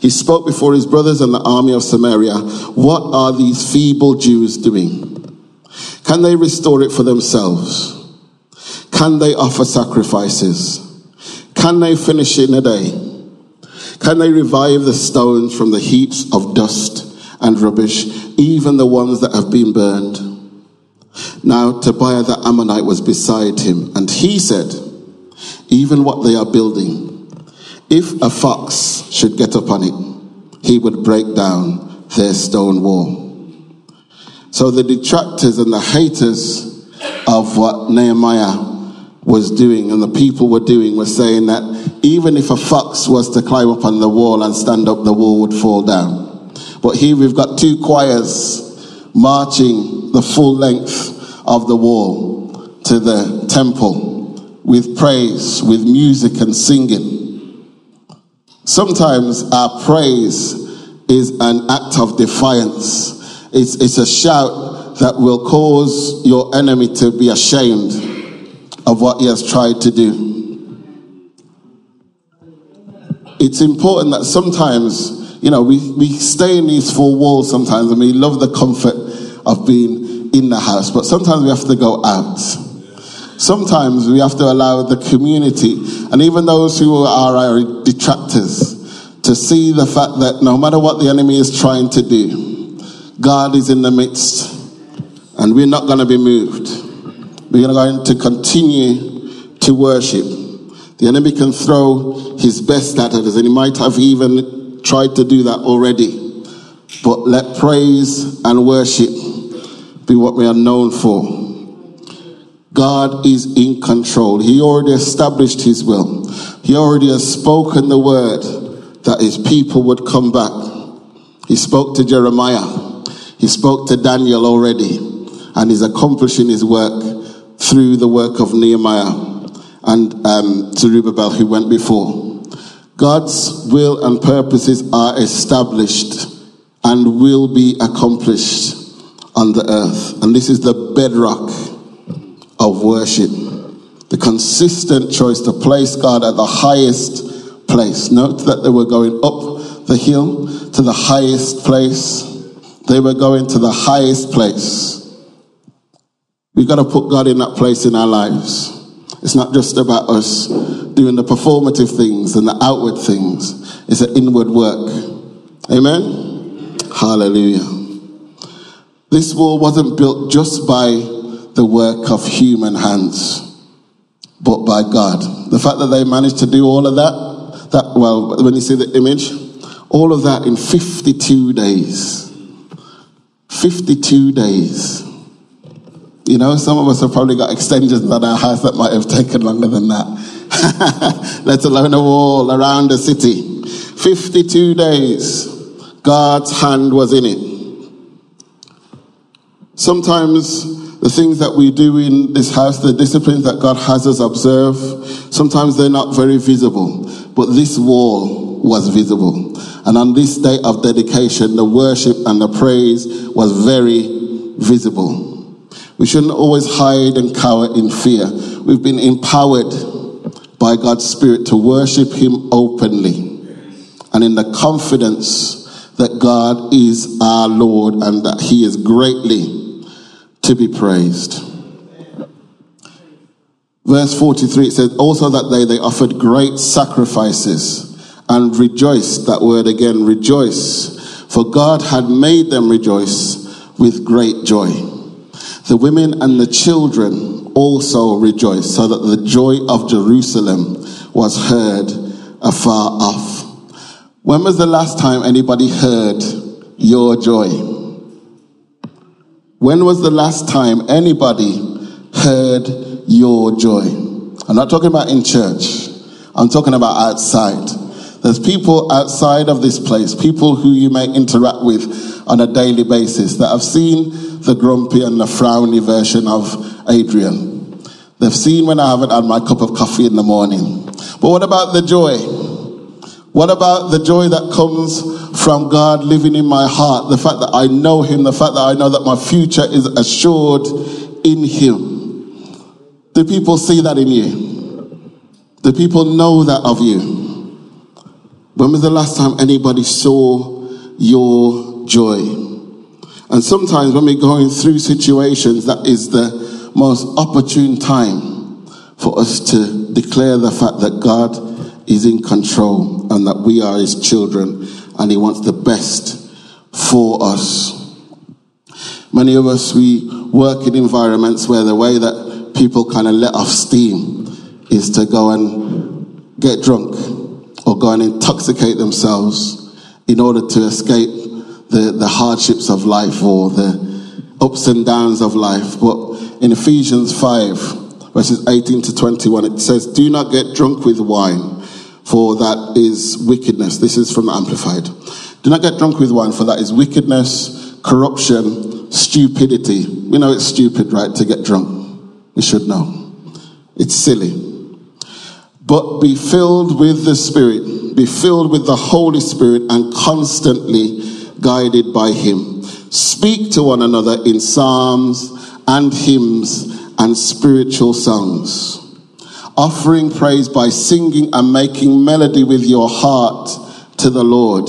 He spoke before his brothers and the army of Samaria, What are these feeble Jews doing? Can they restore it for themselves? Can they offer sacrifices? Can they finish in a day? Can they revive the stones from the heaps of dust and rubbish, even the ones that have been burned? Now Tobiah the Ammonite was beside him, and he said, Even what they are building, if a fox should get upon it, he would break down their stone wall. So the detractors and the haters of what Nehemiah was doing and the people were doing was saying that even if a fox was to climb up on the wall and stand up, the wall would fall down. But here we've got two choirs marching the full length of the wall to the temple with praise, with music and singing. Sometimes our praise is an act of defiance. It's, it's a shout that will cause your enemy to be ashamed of what he has tried to do. It's important that sometimes, you know, we, we stay in these four walls sometimes and we love the comfort of being in the house, but sometimes we have to go out. Sometimes we have to allow the community and even those who are our detractors to see the fact that no matter what the enemy is trying to do, God is in the midst and we're not going to be moved. We're going to continue to worship. The enemy can throw his best at us, and he might have even tried to do that already. But let praise and worship be what we are known for. God is in control. He already established his will. He already has spoken the word that his people would come back. He spoke to Jeremiah. He spoke to Daniel already. And he's accomplishing his work through the work of Nehemiah and um, Zerubbabel, who went before. God's will and purposes are established and will be accomplished on the earth. And this is the bedrock of worship. The consistent choice to place God at the highest place. Note that they were going up the hill to the highest place. They were going to the highest place. We've got to put God in that place in our lives. It's not just about us doing the performative things and the outward things, it's an inward work. Amen? Hallelujah. This wall wasn't built just by the work of human hands, but by God. The fact that they managed to do all of that, that well, when you see the image, all of that in 52 days. 52 days. You know, some of us have probably got extensions on our house that might have taken longer than that, let alone a wall around the city. 52 days, God's hand was in it. Sometimes the things that we do in this house, the disciplines that God has us observe, sometimes they're not very visible. But this wall was visible. And on this day of dedication, the worship and the praise was very visible. We shouldn't always hide and cower in fear. We've been empowered by God's Spirit to worship Him openly and in the confidence that God is our Lord and that He is greatly to be praised. Verse 43 it says, Also that day they offered great sacrifices and rejoiced. That word again, rejoice. For God had made them rejoice with great joy. The women and the children also rejoiced, so that the joy of Jerusalem was heard afar off. When was the last time anybody heard your joy? When was the last time anybody heard your joy? I'm not talking about in church. I'm talking about outside. There's people outside of this place, people who you may interact with on a daily basis that have seen the grumpy and the frowny version of Adrian. They've seen when I haven't had my cup of coffee in the morning. But what about the joy? What about the joy that comes from God living in my heart? The fact that I know Him, the fact that I know that my future is assured in Him. Do people see that in you? Do people know that of you? When was the last time anybody saw your joy? And sometimes when we're going through situations, that is the most opportune time for us to declare the fact that God is in control and that we are his children and he wants the best for us. Many of us, we work in environments where the way that people kind of let off steam is to go and get drunk or go and intoxicate themselves in order to escape the, the hardships of life or the ups and downs of life. But in Ephesians 5, verses 18 to 21, it says, Do not get drunk with wine for that is wickedness. This is from Amplified. Do not get drunk with wine, for that is wickedness, corruption, stupidity. We know it's stupid, right, to get drunk. We should know. It's silly. But be filled with the Spirit, be filled with the Holy Spirit, and constantly guided by Him. Speak to one another in psalms and hymns and spiritual songs offering praise by singing and making melody with your heart to the Lord.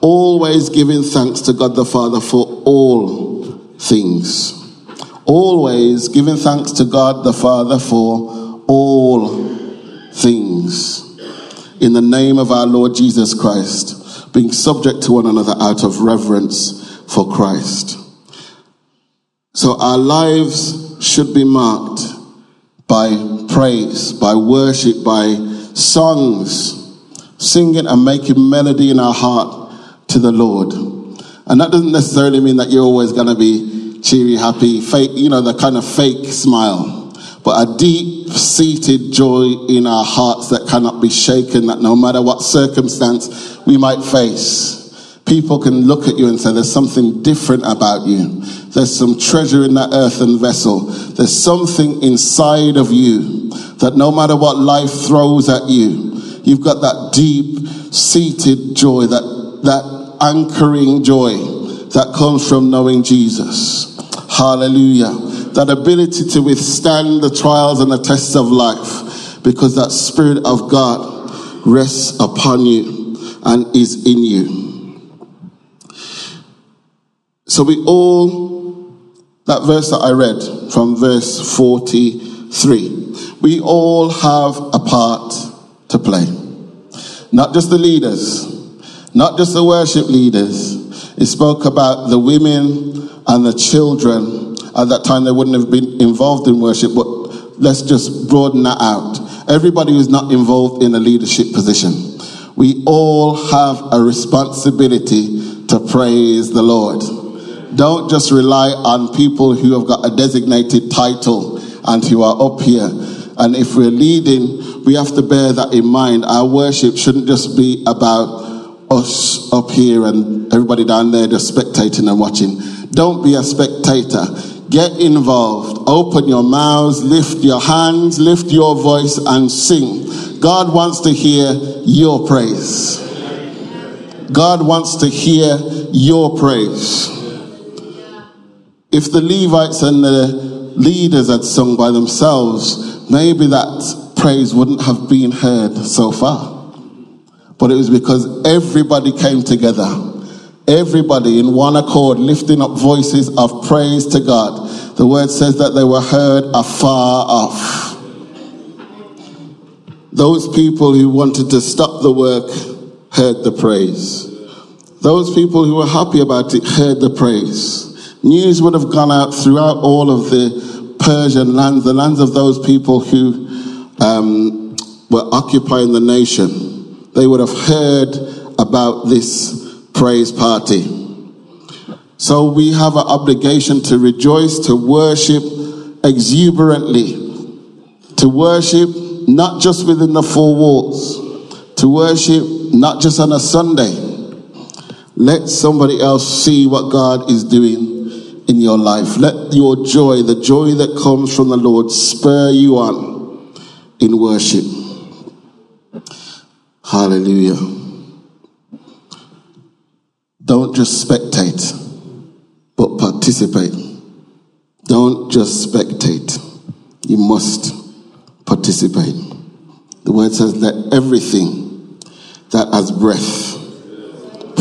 Always giving thanks to God the Father for all things. Always giving thanks to God the Father for all things. In the name of our Lord Jesus Christ, being subject to one another out of reverence for Christ. So our lives should be marked by praise, by worship, by songs, singing and making melody in our heart to the Lord. And that doesn't necessarily mean that you're always going to be cheery, happy, fake, you know, the kind of fake smile, but a deep seated joy in our hearts that cannot be shaken, that no matter what circumstance we might face, people can look at you and say, There's something different about you. There's some treasure in that earthen vessel. There's something inside of you that no matter what life throws at you, you've got that deep seated joy, that, that anchoring joy that comes from knowing Jesus. Hallelujah. That ability to withstand the trials and the tests of life because that Spirit of God rests upon you and is in you. So we all, that verse that I read from verse 43, we all have a part to play. Not just the leaders, not just the worship leaders. It spoke about the women and the children. At that time, they wouldn't have been involved in worship, but let's just broaden that out. Everybody who's not involved in a leadership position. We all have a responsibility to praise the Lord. Don't just rely on people who have got a designated title and who are up here. And if we're leading, we have to bear that in mind. Our worship shouldn't just be about us up here and everybody down there just spectating and watching. Don't be a spectator. Get involved. Open your mouths, lift your hands, lift your voice, and sing. God wants to hear your praise. God wants to hear your praise. If the Levites and the leaders had sung by themselves, maybe that praise wouldn't have been heard so far. But it was because everybody came together. Everybody in one accord, lifting up voices of praise to God. The word says that they were heard afar off. Those people who wanted to stop the work heard the praise. Those people who were happy about it heard the praise. News would have gone out throughout all of the Persian lands, the lands of those people who um, were occupying the nation. They would have heard about this praise party. So we have an obligation to rejoice, to worship exuberantly, to worship not just within the four walls, to worship not just on a Sunday. Let somebody else see what God is doing in your life. Let your joy, the joy that comes from the Lord, spur you on in worship. Hallelujah. Don't just spectate, but participate. Don't just spectate. You must participate. The word says, let everything that has breath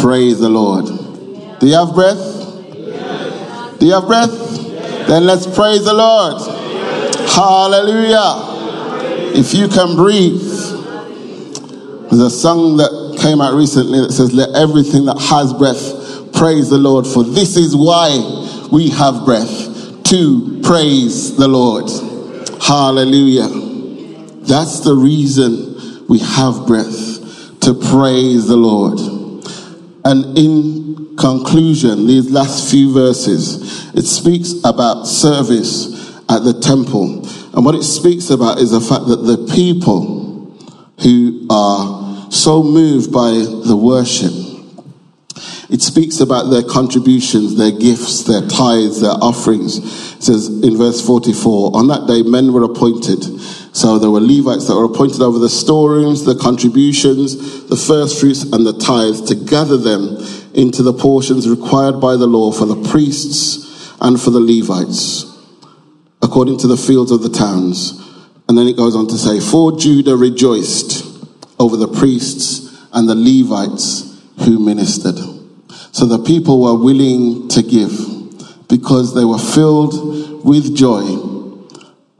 praise the Lord. Do you have breath? Do you have breath? Then let's praise the Lord. Hallelujah. If you can breathe, a song that came out recently that says, Let everything that has breath praise the Lord, for this is why we have breath to praise the Lord. Hallelujah. That's the reason we have breath to praise the Lord. And in conclusion, these last few verses, it speaks about service at the temple. And what it speaks about is the fact that the people who are so moved by the worship, it speaks about their contributions, their gifts, their tithes, their offerings. It says in verse 44 On that day, men were appointed. So there were Levites that were appointed over the storerooms, the contributions, the first fruits, and the tithes to gather them into the portions required by the law for the priests and for the Levites, according to the fields of the towns. And then it goes on to say, For Judah rejoiced over the priests and the Levites who ministered. So the people were willing to give because they were filled with joy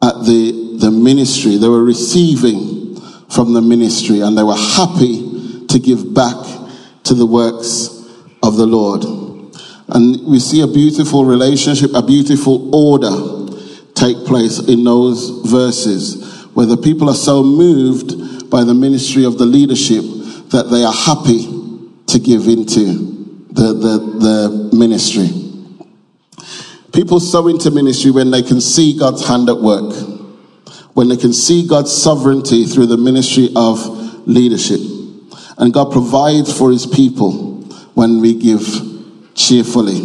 at the, the ministry. They were receiving from the ministry and they were happy to give back to the works of the Lord. And we see a beautiful relationship, a beautiful order take place in those verses where the people are so moved by the ministry of the leadership that they are happy to give into the, the, the ministry. People sow into ministry when they can see God's hand at work, when they can see God's sovereignty through the ministry of leadership. And God provides for his people when we give cheerfully.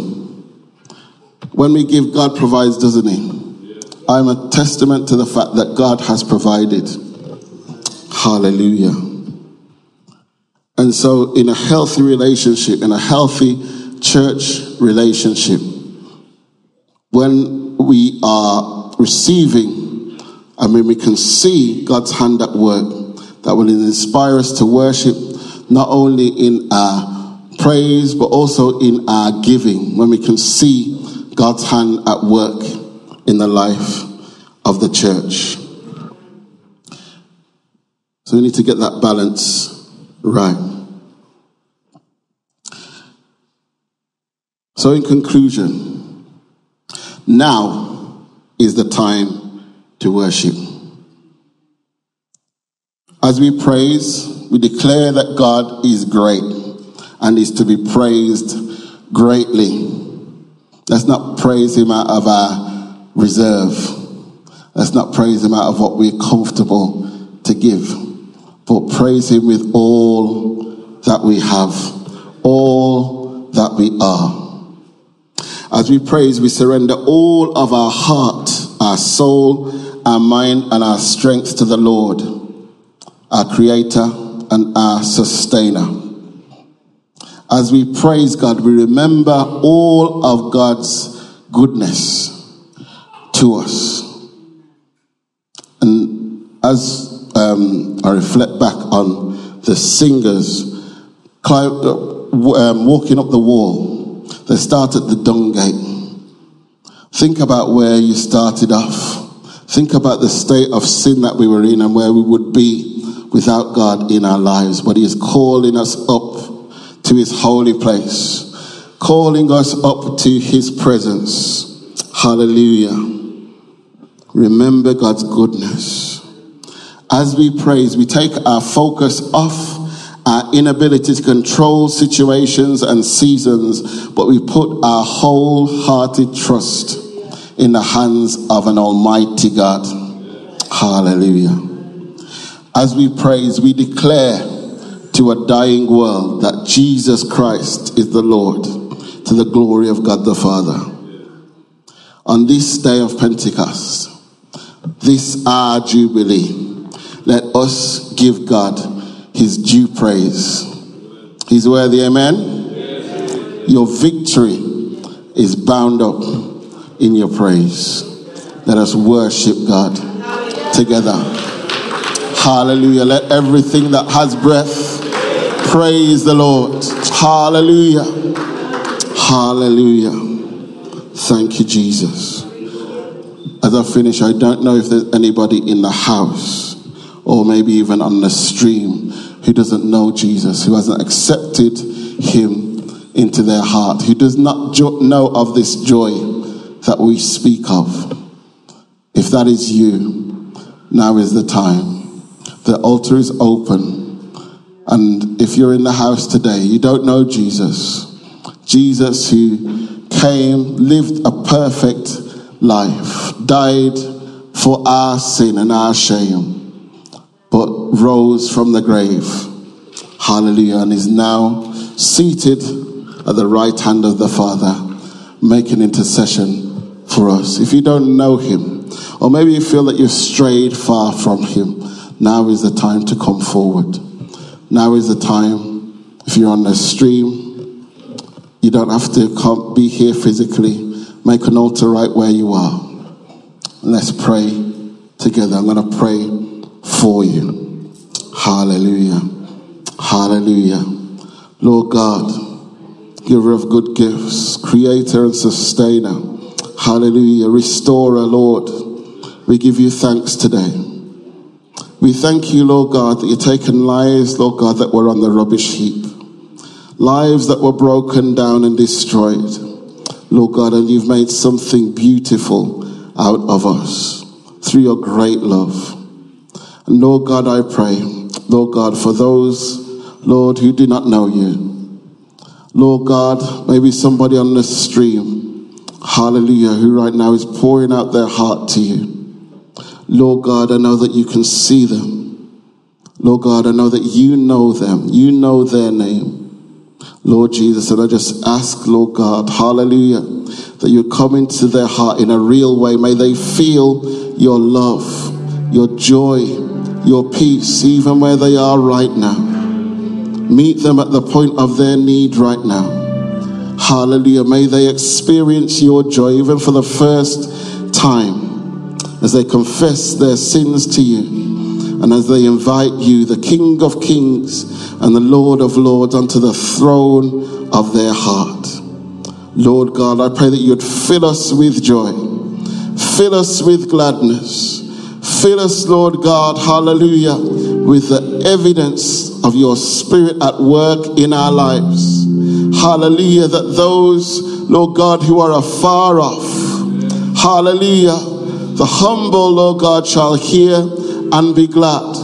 When we give, God provides, doesn't he? I'm a testament to the fact that God has provided. Hallelujah. And so, in a healthy relationship, in a healthy church relationship. When we are receiving and when we can see God's hand at work, that will inspire us to worship not only in our praise but also in our giving, when we can see God's hand at work in the life of the church. So we need to get that balance right. So, in conclusion, now is the time to worship. As we praise, we declare that God is great and is to be praised greatly. Let's not praise Him out of our reserve. Let's not praise Him out of what we're comfortable to give, but praise Him with all that we have, all that we are. As we praise, we surrender all of our heart, our soul, our mind, and our strength to the Lord, our Creator and our Sustainer. As we praise God, we remember all of God's goodness to us. And as um, I reflect back on the singers um, walking up the wall, they start at the dung gate. Think about where you started off. Think about the state of sin that we were in and where we would be without God in our lives. But He is calling us up to His holy place, calling us up to His presence. Hallelujah. Remember God's goodness. As we praise, we take our focus off our inability to control situations and seasons, but we put our wholehearted trust in the hands of an almighty God. Hallelujah. As we praise, we declare to a dying world that Jesus Christ is the Lord to the glory of God the Father. On this day of Pentecost, this our Jubilee, let us give God his due praise. He's worthy, amen? Your victory is bound up in your praise. Let us worship God together. Hallelujah. Let everything that has breath praise the Lord. Hallelujah. Hallelujah. Thank you, Jesus. As I finish, I don't know if there's anybody in the house or maybe even on the stream who doesn't know Jesus, who hasn't accepted him into their heart, who does not jo- know of this joy that we speak of. If that is you, now is the time. The altar is open. And if you're in the house today, you don't know Jesus, Jesus who came, lived a perfect life, died for our sin and our shame but rose from the grave. Hallelujah. And is now seated at the right hand of the Father, making intercession for us. If you don't know him, or maybe you feel that you've strayed far from him, now is the time to come forward. Now is the time, if you're on the stream, you don't have to come, be here physically. Make an altar right where you are. Let's pray together. I'm going to pray for you. Hallelujah. Hallelujah. Lord God, giver of good gifts, creator and sustainer. Hallelujah. Restorer, Lord. We give you thanks today. We thank you, Lord God, that you've taken lives, Lord God, that were on the rubbish heap. Lives that were broken down and destroyed. Lord God, and you've made something beautiful out of us through your great love. Lord God, I pray, Lord God, for those, Lord, who do not know you. Lord God, maybe somebody on the stream, hallelujah, who right now is pouring out their heart to you. Lord God, I know that you can see them. Lord God, I know that you know them. You know their name. Lord Jesus, and I just ask, Lord God, hallelujah, that you come into their heart in a real way. May they feel your love, your joy, your peace even where they are right now. Meet them at the point of their need right now. Hallelujah. May they experience your joy even for the first time as they confess their sins to you and as they invite you, the King of Kings and the Lord of Lords, unto the throne of their heart. Lord God, I pray that you'd fill us with joy, fill us with gladness, fill us, Lord God, hallelujah, with the evidence of your Spirit at work in our lives. Hallelujah, that those, Lord God, who are afar off, hallelujah, the humble, Lord God, shall hear and be glad.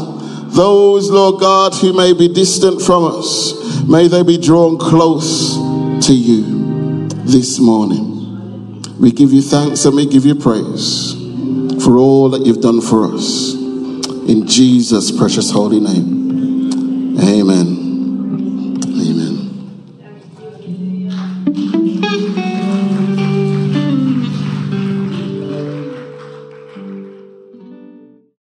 Those, Lord God, who may be distant from us, may they be drawn close to you this morning. We give you thanks and we give you praise for all that you've done for us. In Jesus' precious holy name. Amen.